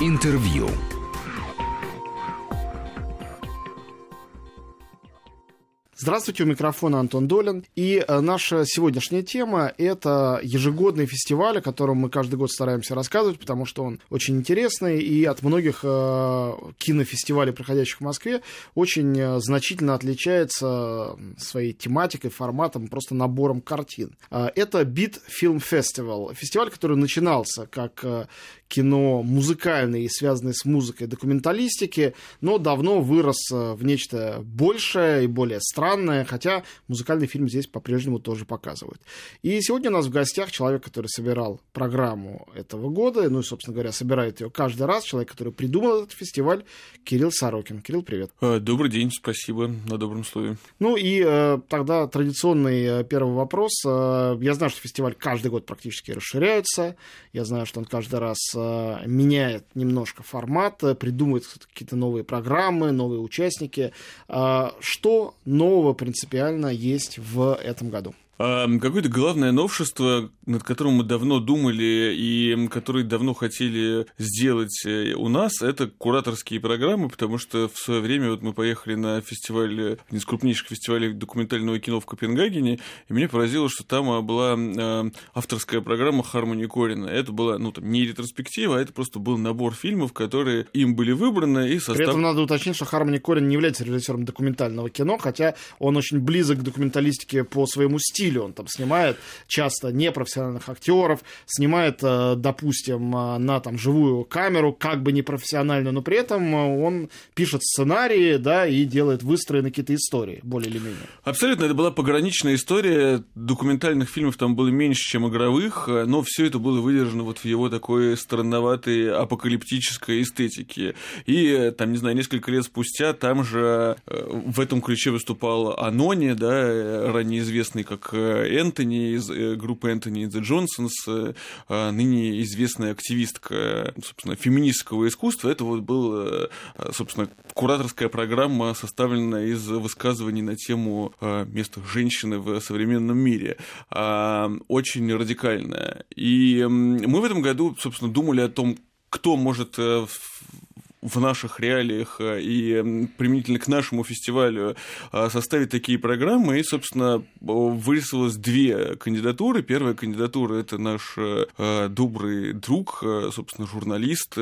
Интервью. Здравствуйте, у микрофона Антон Долин. И э, наша сегодняшняя тема – это ежегодный фестиваль, о котором мы каждый год стараемся рассказывать, потому что он очень интересный, и от многих э, кинофестивалей, проходящих в Москве, очень э, значительно отличается своей тематикой, форматом, просто набором картин. Это Beat Film Festival, фестиваль, который начинался как кино музыкальное и связанное с музыкой документалистики, но давно вырос в нечто большее и более странное, хотя музыкальный фильм здесь по-прежнему тоже показывают. И сегодня у нас в гостях человек, который собирал программу этого года, ну и, собственно говоря, собирает ее каждый раз, человек, который придумал этот фестиваль, Кирилл Сорокин. Кирилл, привет. Э, добрый день, спасибо на добром слове. Ну и э, тогда традиционный э, первый вопрос. Э, я знаю, что фестиваль каждый год практически расширяется. Я знаю, что он каждый раз меняет немножко формат, придумывает какие-то новые программы, новые участники. Что нового принципиально есть в этом году? Какое-то главное новшество, над которым мы давно думали и которое давно хотели сделать э, у нас, это кураторские программы, потому что в свое время вот мы поехали на фестиваль, один из крупнейших фестивалей документального кино в Копенгагене, и меня поразило, что там а, была э, авторская программа Хармони Корина. Это была, ну, там, не ретроспектива, а это просто был набор фильмов, которые им были выбраны и состав... При этом надо уточнить, что Хармони Корин не является режиссером документального кино, хотя он очень близок к документалистике по своему стилю стиле. Он там снимает часто непрофессиональных актеров, снимает, э, допустим, э, на там живую камеру, как бы непрофессионально, но при этом э, он пишет сценарии, да, и делает выстроенные какие-то истории, более или менее. Абсолютно, это была пограничная история. Документальных фильмов там было меньше, чем игровых, но все это было выдержано вот в его такой странноватой апокалиптической эстетике. И там, не знаю, несколько лет спустя там же в этом ключе выступал Анони, да, ранее известный как Энтони из э, группы Энтони и The Johnsons, э, ныне известная активистка, собственно, феминистского искусства. Это вот была, э, собственно, кураторская программа, составленная из высказываний на тему места женщины в современном мире. Очень радикальная. И мы в этом году, собственно, думали о том, кто может в наших реалиях э, и применительно к нашему фестивалю э, составить такие программы. И, собственно, вырисовалось две кандидатуры. Первая кандидатура – это наш э, добрый друг, собственно, журналист,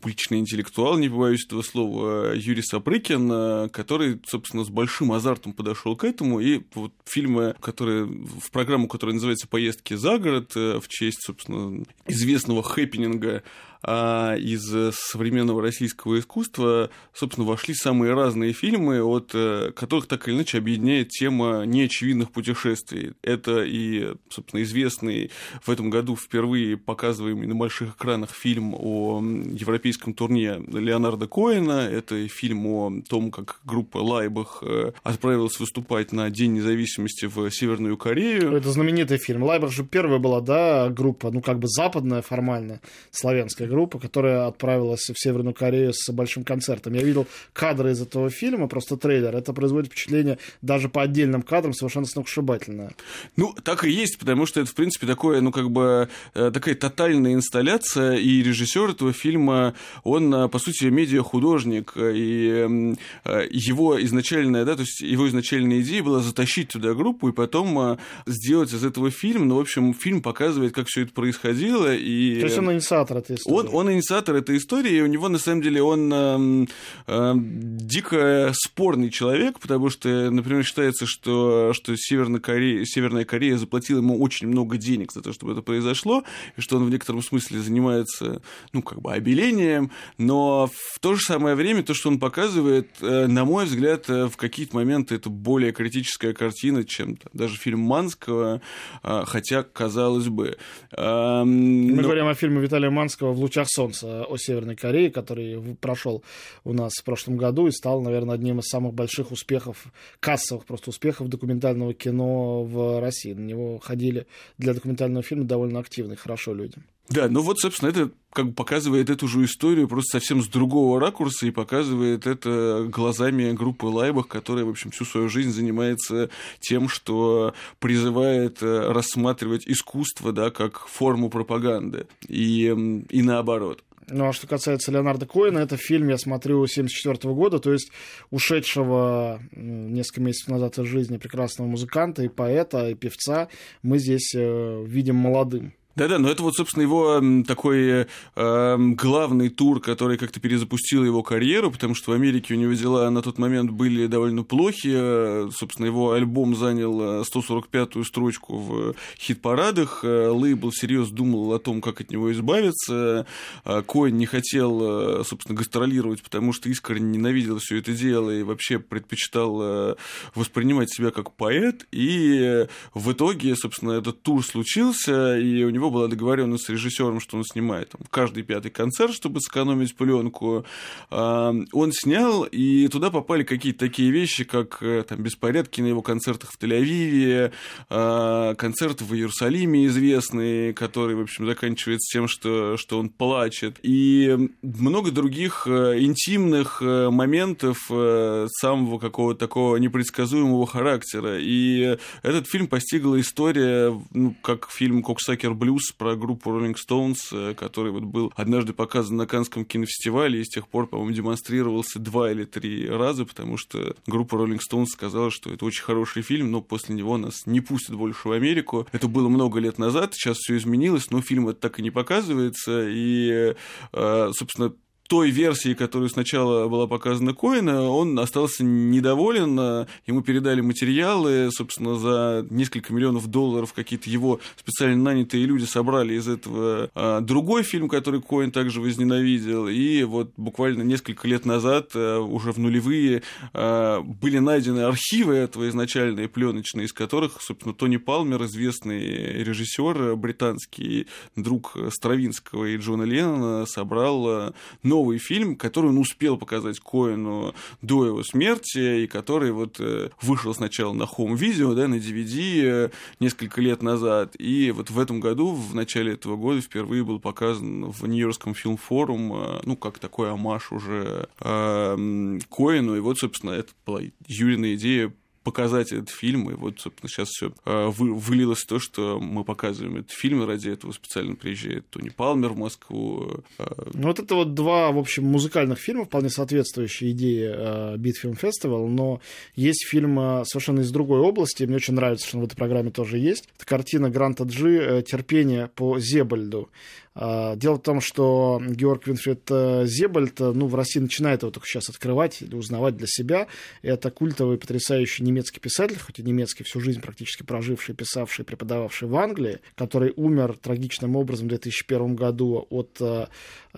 публичный интеллектуал, не побоюсь этого слова, Юрий Сапрыкин, который, собственно, с большим азартом подошел к этому. И вот фильмы, которые в программу, которая называется «Поездки за город», в честь, собственно, известного хэппининга а из современного российского искусства, собственно, вошли самые разные фильмы, от э, которых так или иначе объединяет тема неочевидных путешествий. Это и, собственно, известный в этом году впервые показываемый на больших экранах фильм о европейском турне Леонарда Коэна, это фильм о том, как группа Лайбах э, отправилась выступать на День независимости в Северную Корею. Это знаменитый фильм. Лайбах же первая была, да, группа, ну, как бы западная формально, славянская группа, которая отправилась в Северную Корею с большим концертом. Я видел кадры из этого фильма, просто трейлер. Это производит впечатление даже по отдельным кадрам совершенно сногсшибательное. Ну, так и есть, потому что это, в принципе, такое, ну, как бы, э, такая тотальная инсталляция, и режиссер этого фильма, он, э, по сути, медиахудожник, и э, его изначальная, да, то есть его изначальная идея была затащить туда группу и потом сделать из этого фильм. Ну, в общем, фильм показывает, как все это происходило. И... То есть он инициатор этой истории он, он инициатор этой истории, и у него, на самом деле, он э, э, дико спорный человек, потому что, например, считается, что, что Северная, Корея, Северная Корея заплатила ему очень много денег за то, чтобы это произошло, и что он в некотором смысле занимается, ну, как бы, обелением, но в то же самое время то, что он показывает, э, на мой взгляд, э, в какие-то моменты это более критическая картина, чем даже фильм Манского, э, хотя, казалось бы... Э, Мы но... говорим о фильме Виталия Манского в лучах солнца о Северной Корее, который прошел у нас в прошлом году и стал, наверное, одним из самых больших успехов, кассовых просто успехов документального кино в России. На него ходили для документального фильма довольно активно и хорошо люди. Да, ну вот, собственно, это как бы показывает эту же историю просто совсем с другого ракурса и показывает это глазами группы Лайбах, которая, в общем, всю свою жизнь занимается тем, что призывает э, рассматривать искусство, да, как форму пропаганды и, и наоборот. Ну, а что касается Леонарда Коина, это фильм, я смотрю, 74 года, то есть ушедшего несколько месяцев назад из жизни прекрасного музыканта и поэта, и певца мы здесь э, видим молодым. Да-да, но это вот, собственно, его такой э, главный тур, который как-то перезапустил его карьеру, потому что в Америке у него дела на тот момент были довольно плохи. Собственно, его альбом занял 145-ю э, строчку в хит-парадах. Э, лейбл всерьез думал о том, как от него избавиться. Э, Коин не хотел, собственно, гастролировать, потому что искренне ненавидел все это дело и вообще предпочитал воспринимать себя как поэт. И в итоге, собственно, этот тур случился, и у него него была договоренность с режиссером, что он снимает там, каждый пятый концерт, чтобы сэкономить пленку. А, он снял, и туда попали какие-то такие вещи, как э, там, беспорядки на его концертах в Тель-Авиве, а, концерты в Иерусалиме известные, который, в общем, заканчивается тем, что, что он плачет. И много других э, интимных э, моментов самого какого-то такого непредсказуемого характера. И этот фильм постигла история, ну, как фильм «Коксакер Блюз», блюз про группу Rolling Stones, э, который вот был однажды показан на Канском кинофестивале и с тех пор, по-моему, демонстрировался два или три раза, потому что группа Rolling Stones сказала, что это очень хороший фильм, но после него нас не пустят больше в Америку. Это было много лет назад, сейчас все изменилось, но фильм это так и не показывается, и, э, собственно, той версии, которую сначала была показана Коина, он остался недоволен, ему передали материалы, собственно, за несколько миллионов долларов какие-то его специально нанятые люди собрали из этого а, другой фильм, который Коин также возненавидел, и вот буквально несколько лет назад, а, уже в нулевые, были найдены архивы этого изначальные пленочные, из которых, собственно, Тони Палмер, известный режиссер британский, друг Стравинского и Джона Леннона, собрал новый фильм, который он успел показать Коэну до его смерти, и который вот э, вышел сначала на home-видео, да, на DVD э, несколько лет назад, и вот в этом году, в начале этого года, впервые был показан в Нью-Йоркском фильм-форум, э, ну, как такой амаш уже Коэну, и вот, собственно, это была Юрина идея показать этот фильм. И вот, собственно, сейчас все а, вы, вылилось в то, что мы показываем этот фильм, ради этого специально приезжает Тони Палмер в Москву. А. Ну, вот это вот два, в общем, музыкальных фильма, вполне соответствующие идее Битфильм Фестивал, но есть фильм совершенно из другой области, мне очень нравится, что он в этой программе тоже есть. Это картина Гранта Джи «Терпение по Зебальду». А, дело в том, что Георг Винфрид э, Зебальд, э, ну, в России начинает его только сейчас открывать или узнавать для себя. Это культовый, потрясающий немецкий писатель, хоть и немецкий, всю жизнь практически проживший, писавший, преподававший в Англии, который умер трагичным образом в 2001 году от э,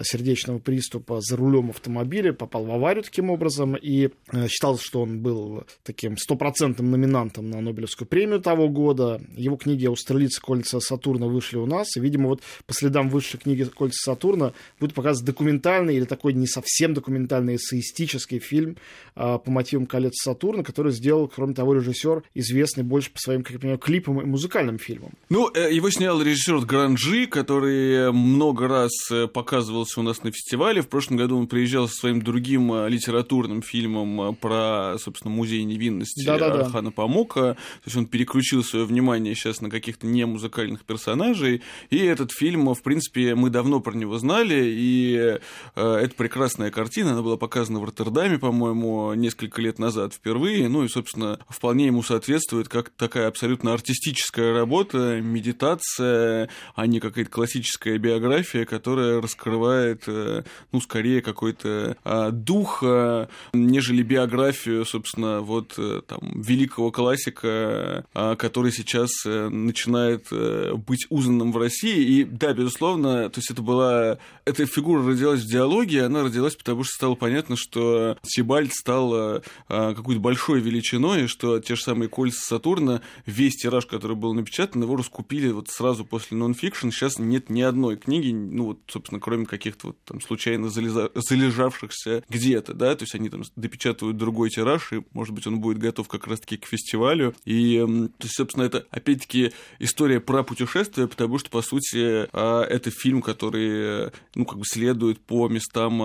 сердечного приступа за рулем автомобиля, попал в аварию таким образом и считалось, что он был таким стопроцентным номинантом на Нобелевскую премию того года. Его книги «Австралийцы кольца Сатурна» вышли у нас, и, видимо, вот по следам лучшей книги «Кольца Сатурна» будет показан документальный или такой не совсем документальный эссеистический фильм э, по мотивам «Колец Сатурна», который сделал, кроме того, режиссер, известный больше по своим, как я понимаю, клипам и музыкальным фильмам. Ну, э, его снял режиссер Гранжи, который много раз э, показывался у нас на фестивале. В прошлом году он приезжал со своим другим э, литературным фильмом про, собственно, музей невинности да Архана Памука. То есть он переключил свое внимание сейчас на каких-то не музыкальных персонажей. И этот фильм, в принципе, принципе, мы давно про него знали, и э, это прекрасная картина, она была показана в Роттердаме, по-моему, несколько лет назад впервые, ну и, собственно, вполне ему соответствует как такая абсолютно артистическая работа, медитация, а не какая-то классическая биография, которая раскрывает, э, ну, скорее какой-то э, дух, э, нежели биографию, собственно, вот э, там великого классика, э, который сейчас э, начинает быть узнанным в России. И да, безусловно, то есть это была... Эта фигура родилась в диалоге, она родилась потому, что стало понятно, что Сибальд стал а, какой-то большой величиной, и что те же самые кольца Сатурна, весь тираж, который был напечатан, его раскупили вот сразу после нонфикшн. Сейчас нет ни одной книги, ну вот, собственно, кроме каких-то вот там случайно залеза... залежавшихся где-то, да, то есть они там допечатывают другой тираж, и, может быть, он будет готов как раз-таки к фестивалю. И, то есть, собственно, это, опять-таки, история про путешествие, потому что, по сути, а, это фильм, который, ну, как бы следует по местам,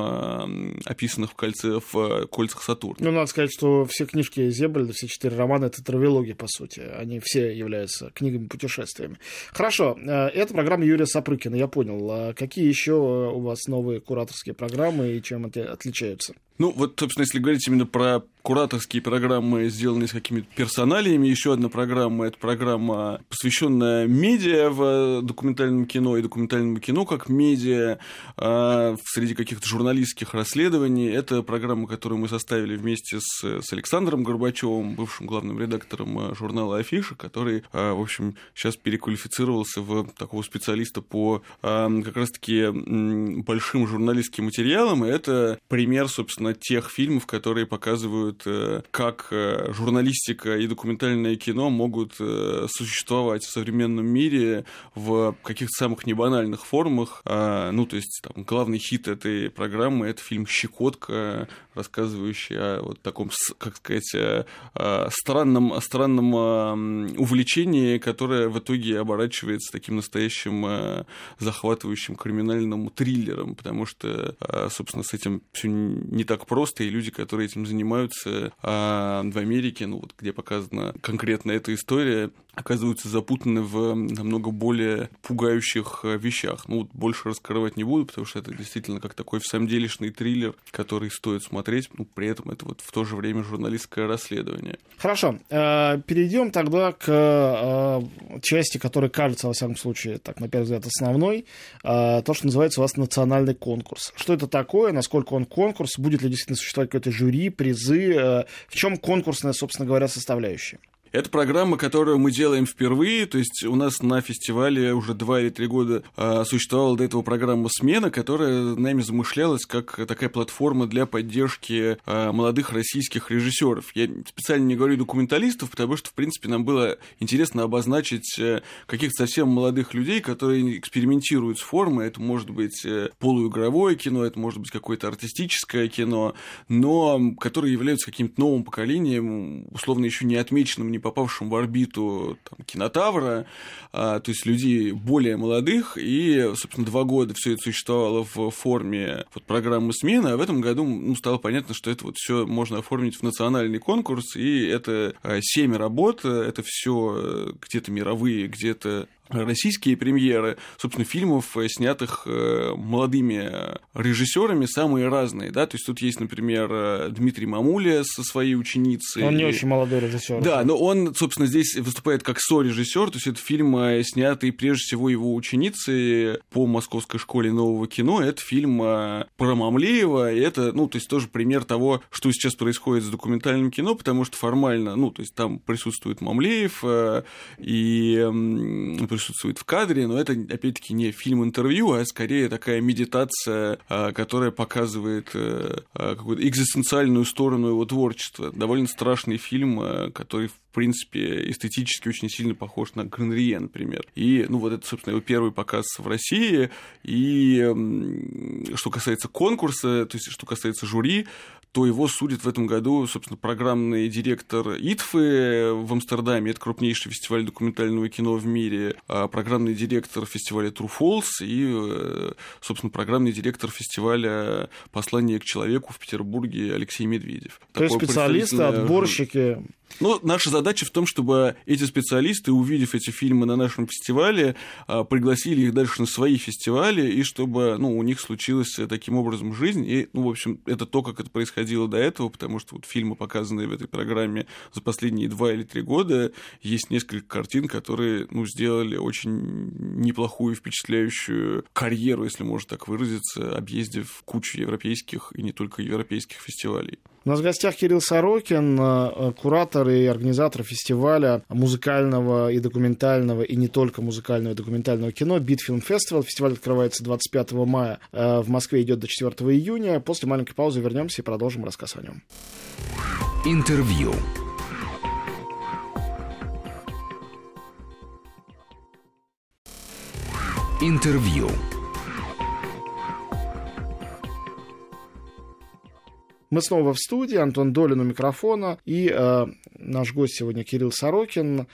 описанных в кольце, в кольцах Сатурна. Ну, надо сказать, что все книжки Зебальда, все четыре романа, это травология, по сути. Они все являются книгами-путешествиями. Хорошо, это программа Юрия Сапрыкина, я понял. А какие еще у вас новые кураторские программы и чем они отличаются? Ну, вот, собственно, если говорить именно про кураторские программы, сделанные с какими-то персоналиями, еще одна программа – это программа, посвященная медиа в документальном кино и документальному кино как медиа а среди каких-то журналистских расследований. Это программа, которую мы составили вместе с, с Александром Горбачевым, бывшим главным редактором а, журнала «Афиша», который, а, в общем, сейчас переквалифицировался в такого специалиста по а, как раз-таки большим журналистским материалам. И это пример, собственно, собственно, тех фильмов, которые показывают, э, как э, журналистика и документальное кино могут э, существовать в современном мире в каких-то самых небанальных формах. А, ну, то есть, там, главный хит этой программы — это фильм «Щекотка», рассказывающий о вот таком, как сказать, странном, странном увлечении, которое в итоге оборачивается таким настоящим захватывающим криминальным триллером, потому что, собственно, с этим все не так так просто, и люди, которые этим занимаются а в Америке, ну вот где показана конкретно эта история, оказываются запутаны в намного более пугающих э, вещах. Ну, вот больше раскрывать не буду, потому что это действительно как такой в самом делешный триллер, который стоит смотреть, ну, при этом это вот в то же время журналистское расследование. Хорошо, э, перейдем тогда к э, части, которая кажется, во всяком случае, так, на первый взгляд, основной, то, что называется у вас национальный конкурс. Что это такое, насколько он конкурс, будет ли действительно существовать какое-то жюри, призы, в чем конкурсная, собственно говоря, составляющая? Это программа, которую мы делаем впервые, то есть у нас на фестивале уже два или три года а, существовала до этого программа «Смена», которая нами замышлялась как такая платформа для поддержки а, молодых российских режиссеров. Я специально не говорю документалистов, потому что, в принципе, нам было интересно обозначить э, каких-то совсем молодых людей, которые экспериментируют с формой. Это может быть э, полуигровое кино, это может быть какое-то артистическое кино, но которые являются каким-то новым поколением, условно еще не отмеченным, не попавшим в орбиту там, кинотавра, а, то есть людей более молодых, и, собственно, два года все это существовало в форме вот, программы смены, а в этом году ну, стало понятно, что это вот все можно оформить в национальный конкурс, и это а, семь работ, это все э, где-то мировые, где-то российские премьеры, собственно, фильмов, э, снятых э, молодыми режиссерами, самые разные, да, то есть тут есть, например, э, Дмитрий Мамуля со своей ученицей. Он не очень молодой режиссер. Да, но он, собственно, здесь выступает как со-режиссер, то есть это фильм, снятый прежде всего его ученицей по Московской школе нового кино, это фильм про Мамлеева, и это, ну, то есть тоже пример того, что сейчас происходит с документальным кино, потому что формально, ну, то есть там присутствует Мамлеев, и присутствует в кадре, но это, опять-таки, не фильм-интервью, а скорее такая медитация, а, которая показывает э, а, какую-то экзистенциальную сторону его творчества. Довольно страшный фильм, а, который, в принципе, эстетически очень сильно похож на Гранрие, например. И, ну, вот это, собственно, его первый показ в России. И что касается конкурса, то есть что касается жюри, то его судит в этом году, собственно, программный директор ИТФы в Амстердаме, это крупнейший фестиваль документального кино в мире, а программный директор фестиваля True Falls и, э, собственно, программный директор фестиваля «Послание к человеку» в Петербурге Алексей Медведев. То есть специалисты, отборщики но наша задача в том, чтобы эти специалисты, увидев эти фильмы на нашем фестивале, а, пригласили их дальше на свои фестивали, и чтобы ну, у них случилась таким образом жизнь. И, ну, в общем, это то, как это происходило до этого, потому что вот фильмы, показанные в этой программе за последние два или три года, есть несколько картин, которые ну, сделали очень неплохую, впечатляющую карьеру, если можно так выразиться, объездив кучу европейских и не только европейских фестивалей. У нас в гостях Кирилл Сорокин, э, куратор и организатор фестиваля музыкального и документального, и не только музыкального и документального кино «Битфильм Фестивал». Фестиваль открывается 25 мая э, в Москве, идет до 4 июня. После маленькой паузы вернемся и продолжим рассказ о нем. Интервью. Интервью. Мы снова в студии, Антон Долин у микрофона, и э, наш гость сегодня Кирилл Сорокин,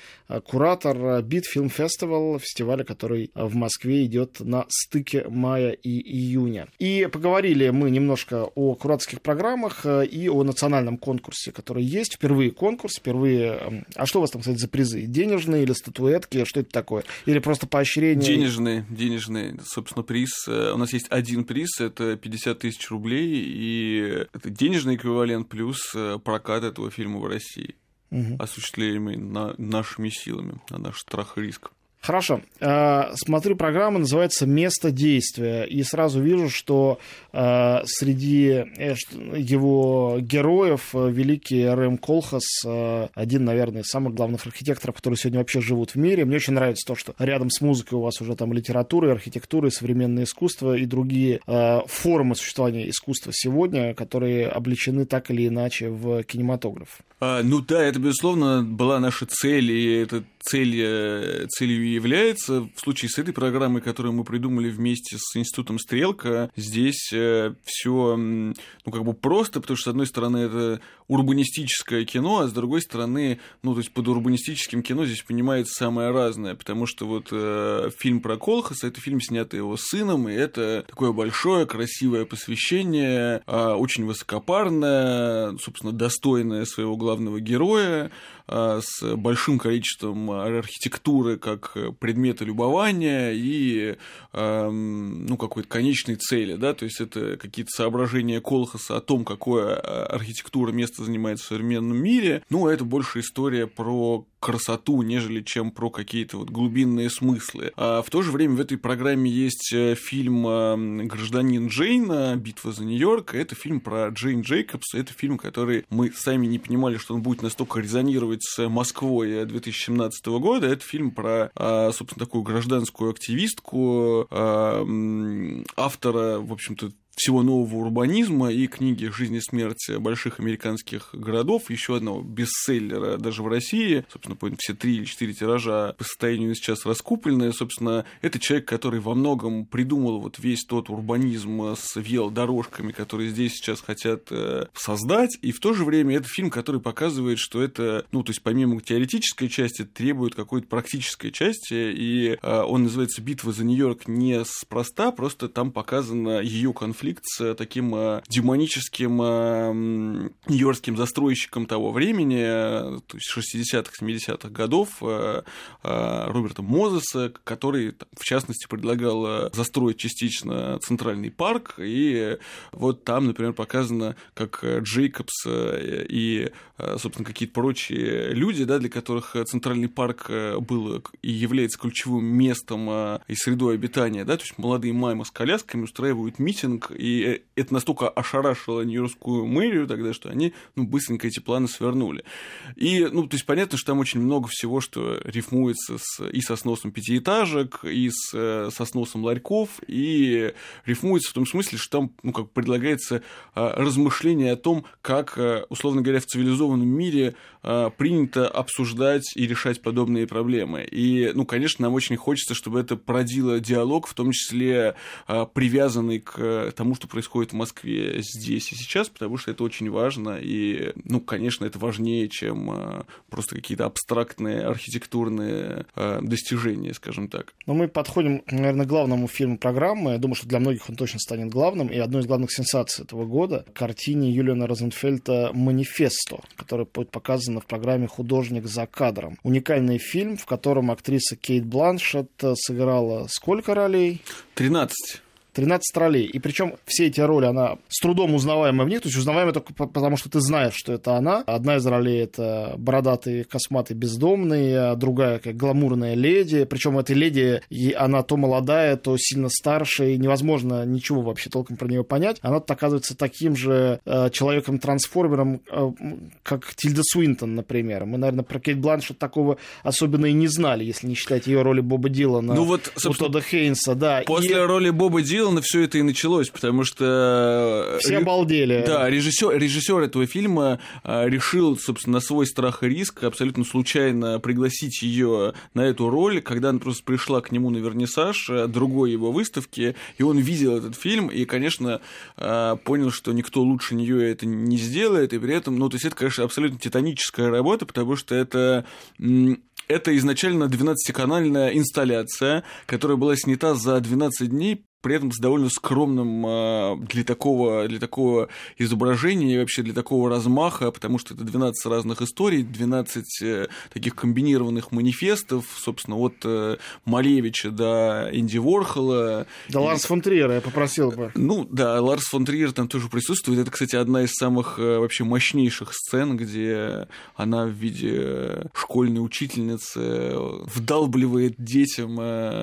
куратор Бит Фильм Фестивал, фестиваля, который в Москве идет на стыке мая и июня. И поговорили мы немножко о кураторских программах и о национальном конкурсе, который есть. Впервые конкурс, впервые... А что у вас там, кстати, за призы? Денежные или статуэтки? Что это такое? Или просто поощрение? Денежные, денежные. Собственно, приз. У нас есть один приз, это 50 тысяч рублей, и это денежный эквивалент плюс прокат этого фильма в России, угу. осуществляемый на, нашими силами, на наш страх и риск. Хорошо. Э, смотрю, программа называется «Место действия», и сразу вижу, что э, среди э, его героев великий Рэм Колхас, один, наверное, из самых главных архитекторов, которые сегодня вообще живут в мире. Мне очень нравится то, что рядом с музыкой у вас уже там литература, и архитектура, и современное искусство, и другие формы существования искусства сегодня, которые обличены так или иначе в кинематограф. А, ну да, это, безусловно, была наша цель, и это цель, э, целью является. В случае с этой программой, которую мы придумали вместе с Институтом Стрелка, здесь э, все ну, как бы просто, потому что, с одной стороны, это урбанистическое кино, а с другой стороны, ну, то есть под урбанистическим кино здесь понимается самое разное, потому что вот э, фильм про Колхаса, это фильм, снятый его сыном, и это такое большое, красивое посвящение, э, очень высокопарное, собственно, достойное своего главного героя, с большим количеством архитектуры как предмета любования и ну, какой-то конечной цели, да, то есть это какие-то соображения Колхаса о том, какое а, архитектура место занимает в современном мире, ну, это больше история про красоту, нежели чем про какие-то вот глубинные смыслы. А в то же время в этой программе есть э, фильм э, «Гражданин Джейн. Битва за Нью-Йорк». Это фильм про Джейн Джейкобс. Это фильм, который мы сами не понимали, что он будет настолько резонировать с Москвой 2017 года. Это фильм про, собственно, такую гражданскую активистку, автора, в общем-то, всего нового урбанизма и книги «Жизнь и смерть больших американских городов», еще одного бестселлера даже в России, собственно, помню, все три или четыре тиража по состоянию сейчас раскуплены, собственно, это человек, который во многом придумал вот весь тот урбанизм с велодорожками, которые здесь сейчас хотят э, создать, и в то же время это фильм, который показывает, что это, ну, то есть помимо теоретической части, требует какой-то практической части, и э, он называется «Битва за Нью-Йорк» не спроста, просто там показана ее конфликт конфликт с таким э, демоническим э, нью-йоркским застройщиком того времени, э, то есть 60-х, 70-х годов, Роберта Мозеса, который, в частности, предлагал застроить частично центральный парк, и вот там, например, показано, как Джейкобс и, собственно, какие-то прочие люди, да, для которых центральный парк был и является ключевым местом и средой обитания, да, то есть молодые мамы с колясками устраивают митинг и это настолько ошарашило Нью-Йоркскую мэрию тогда, что они ну, быстренько эти планы свернули. И, ну, то есть понятно, что там очень много всего, что рифмуется с, и со сносом пятиэтажек, и с, э, со сносом ларьков, и рифмуется в том смысле, что там, ну, как предлагается а, размышление о том, как, э, условно говоря, в цивилизованном мире а, принято обсуждать и решать подобные проблемы. И, ну, конечно, нам очень хочется, чтобы это породило диалог, в том числе а, привязанный к тому, что происходит в Москве здесь и сейчас, потому что это очень важно, и, ну, конечно, это важнее, чем а, просто какие-то абстрактные архитектурные а, достижения, скажем так. Но мы подходим, наверное, к главному фильму программы. Я думаю, что для многих он точно станет главным, и одной из главных сенсаций этого года — картине Юлиана Розенфельта «Манифесто», которая будет показана в программе «Художник за кадром». Уникальный фильм, в котором актриса Кейт Бланшет сыграла сколько ролей? 13. 13 ролей. И причем все эти роли, она с трудом узнаваемая в них, то есть узнаваемая только потому, что ты знаешь, что это она. Одна из ролей это бородатый, косматый, бездомный, а другая как гламурная леди. Причем эта леди, она то молодая, то сильно старше, и невозможно ничего вообще толком про нее понять. Она тут оказывается таким же э, человеком-трансформером, э, как Тильда Суинтон, например. Мы, наверное, про Кейт Бланшет такого особенно и не знали, если не считать ее роли Боба Дилана ну вот, у Тодда Хейнса. Да. После и... роли Боба Дилана сделано все это и началось, потому что... Все обалдели. Да, режиссер, режиссер этого фильма решил, собственно, на свой страх и риск абсолютно случайно пригласить ее на эту роль, когда она просто пришла к нему на вернисаж другой его выставки, и он видел этот фильм, и, конечно, понял, что никто лучше нее это не сделает, и при этом, ну, то есть это, конечно, абсолютно титаническая работа, потому что это это изначально 12-канальная инсталляция, которая была снята за 12 дней при этом с довольно скромным а, для такого, для такого изображения и вообще для такого размаха, потому что это 12 разных историй, 12 э, таких комбинированных манифестов, собственно, от э, Малевича до Энди Ворхола. Да и... Ларс фон Триера я попросил бы. Ну, да, Ларс фон Триер там тоже присутствует. Это, кстати, одна из самых э, вообще мощнейших сцен, где она в виде школьной учительницы вдалбливает детям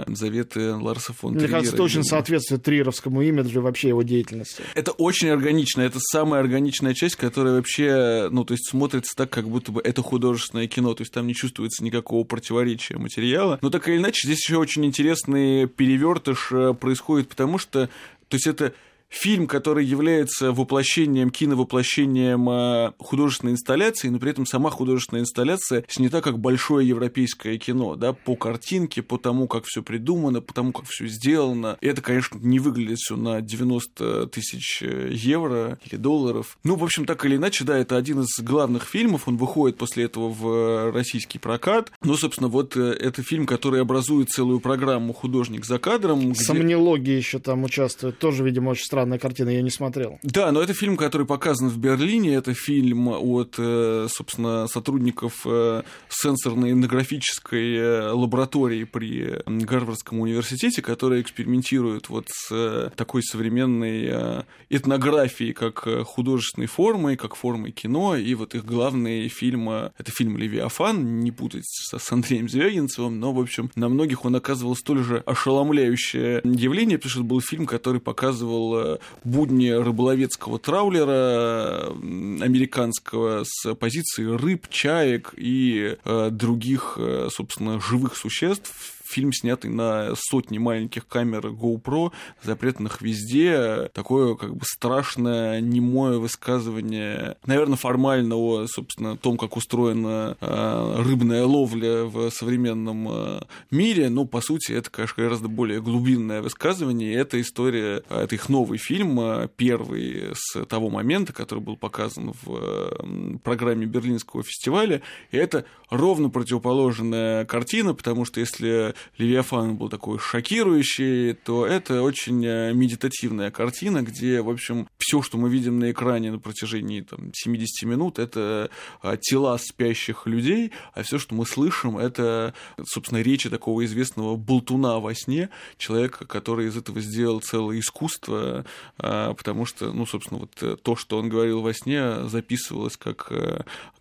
заветы Ларса фон Мне Триера. Мне кажется, это очень соответствует триеровскому имиджу вообще его деятельности. Это очень органично, это самая органичная часть, которая вообще, ну, то есть смотрится так, как будто бы это художественное кино, то есть там не чувствуется никакого противоречия материала. Но так или иначе, здесь еще очень интересный перевертыш э, происходит, потому что, то есть это фильм, который является воплощением, киновоплощением э, художественной инсталляции, но при этом сама художественная инсталляция снята как большое европейское кино, да, по картинке, по тому, как все придумано, по тому, как все сделано. И это, конечно, не выглядит все на 90 тысяч э, евро или долларов. Ну, в общем, так или иначе, да, это один из главных фильмов, он выходит после этого в э, российский прокат. Ну, собственно, вот это фильм, который образует целую программу «Художник за кадром». Где... Сомнилогия еще там участвует, тоже, видимо, очень странная картина, я не смотрел. Да, но это фильм, который показан в Берлине, это фильм от, э, собственно, сотрудников э, сенсорной этнографической э, лаборатории при Гарвардском университете, которые экспериментируют вот с такой современной этнографией, как художественной формой, как формой кино, и вот их главный фильм, это фильм «Левиафан», не путать с Андреем Звягинцевым, но, в общем, на многих он оказывал столь же ошеломляющее явление, потому что это был фильм, который показывал будни рыболовецкого траулера американского с позиции рыб, чаек и э, других, э, собственно, живых существ фильм, снятый на сотни маленьких камер GoPro, запретных везде, такое как бы страшное, немое высказывание, наверное, формально о, собственно, том, как устроена э, рыбная ловля в современном э, мире, но, по сути, это, конечно, гораздо более глубинное высказывание, это история, это их новый фильм, э, первый с того момента, который был показан в э, программе Берлинского фестиваля, и это ровно противоположная картина, потому что если Левиафан был такой шокирующий, то это очень э, медитативная картина, где, в общем, все, что мы видим на экране на протяжении там, 70 минут, это э, тела спящих людей, а все, что мы слышим, это, собственно, речи такого известного болтуна во сне, человека, который из этого сделал целое искусство, э, потому что, ну, собственно, вот то, что он говорил во сне, записывалось как,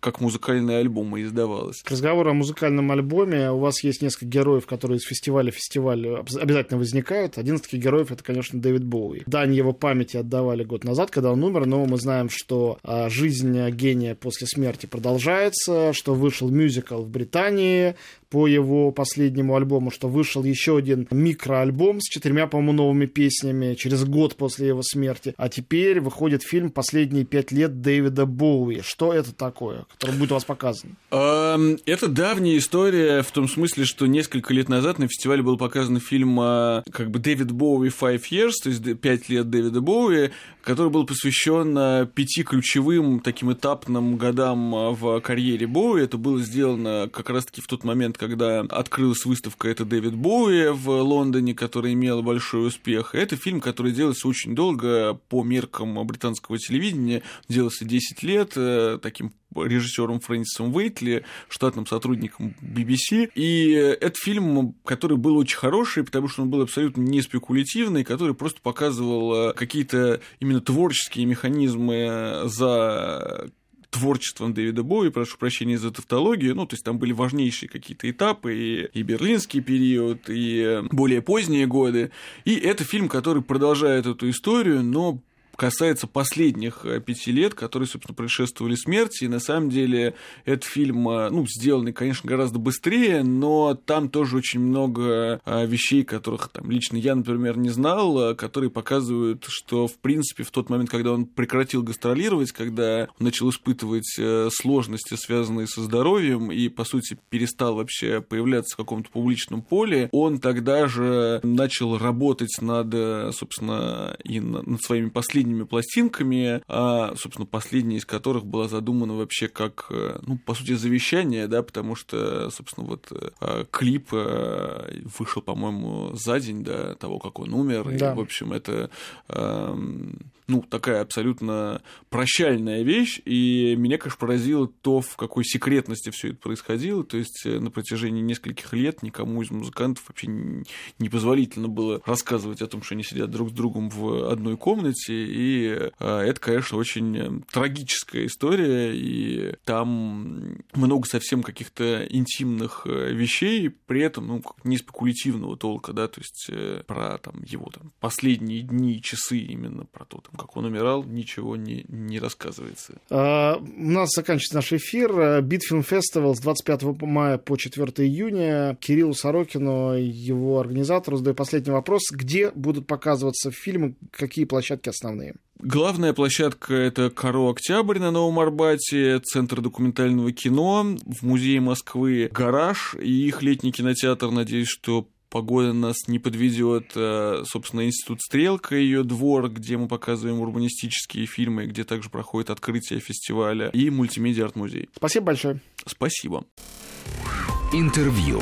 как музыкальный альбом и издавалось. К разговору о музыкальном альбоме у вас есть несколько героев, которые из фестиваля в фестиваль обязательно возникают. Один из таких героев это, конечно, Дэвид Боуи. Дань его памяти отдавали год назад, когда он умер, но мы знаем, что а, жизнь гения после смерти продолжается, что вышел мюзикл в Британии, по его последнему альбому, что вышел еще один микроальбом с четырьмя, по-моему, новыми песнями через год после его смерти. А теперь выходит фильм «Последние пять лет Дэвида Боуи». Что это такое, который будет у вас показан? Это давняя история в том смысле, что несколько лет назад на фестивале был показан фильм а, как бы «Дэвид Боуи Five Years», то есть «Пять лет Дэвида Боуи», который был посвящен а, пяти ключевым таким этапным годам а, в карьере Боуи. Это было сделано как раз-таки в тот момент, когда открылась выставка «Это Дэвид Боуи» в Лондоне, которая имела большой успех. Это фильм, который делался очень долго по меркам британского телевидения, делался 10 лет э, таким режиссером Фрэнсисом Уэйтли, штатным сотрудником BBC. И это фильм, который был очень хороший, потому что он был абсолютно не спекулятивный, который просто показывал э, какие-то именно творческие механизмы за творчеством Дэвида Боуи, прошу прощения за тавтологию, ну, то есть там были важнейшие какие-то этапы, и, и берлинский период, и более поздние годы, и это фильм, который продолжает эту историю, но касается последних э, пяти лет, которые, собственно, предшествовали смерти. И на самом деле этот фильм, ну, сделанный, конечно, гораздо быстрее, но там тоже очень много вещей, которых там лично я, например, не знал, которые показывают, что, в принципе, в тот момент, когда он прекратил гастролировать, когда он начал испытывать сложности, связанные со здоровьем, и, по сути, перестал вообще появляться в каком-то публичном поле, он тогда же начал работать над, собственно, и над своими последними пластинками, а, собственно, последняя из которых была задумана вообще как, ну, по сути, завещание, да, потому что, собственно, вот а, клип а, вышел, по-моему, за день до того, как он умер, да. и, в общем, это ну, такая абсолютно прощальная вещь, и меня, конечно, поразило то, в какой секретности все это происходило, то есть э, на протяжении нескольких лет никому из музыкантов вообще не позволительно было рассказывать о том, что они сидят друг с другом в одной комнате, и э, это, конечно, очень э, трагическая история, и там много совсем каких-то интимных вещей, при этом, ну, не спекулятивного толка, да, то есть про там его там последние дни, часы именно про то, там, как он умирал, ничего не, не рассказывается. А, у нас заканчивается наш эфир. Битфильм Фестивал с 25 мая по 4 июня. Кириллу Сорокину, его организатору, задаю последний вопрос. Где будут показываться фильмы, какие площадки основные? Главная площадка — это Каро Октябрь на Новом Арбате, Центр документального кино, в Музее Москвы «Гараж» и их летний кинотеатр. Надеюсь, что Погода нас не подведет, э, собственно, Институт Стрелка, ее двор, где мы показываем урбанистические фильмы, где также проходит открытие фестиваля, и мультимедиа арт-музей. Спасибо большое. Спасибо. Интервью.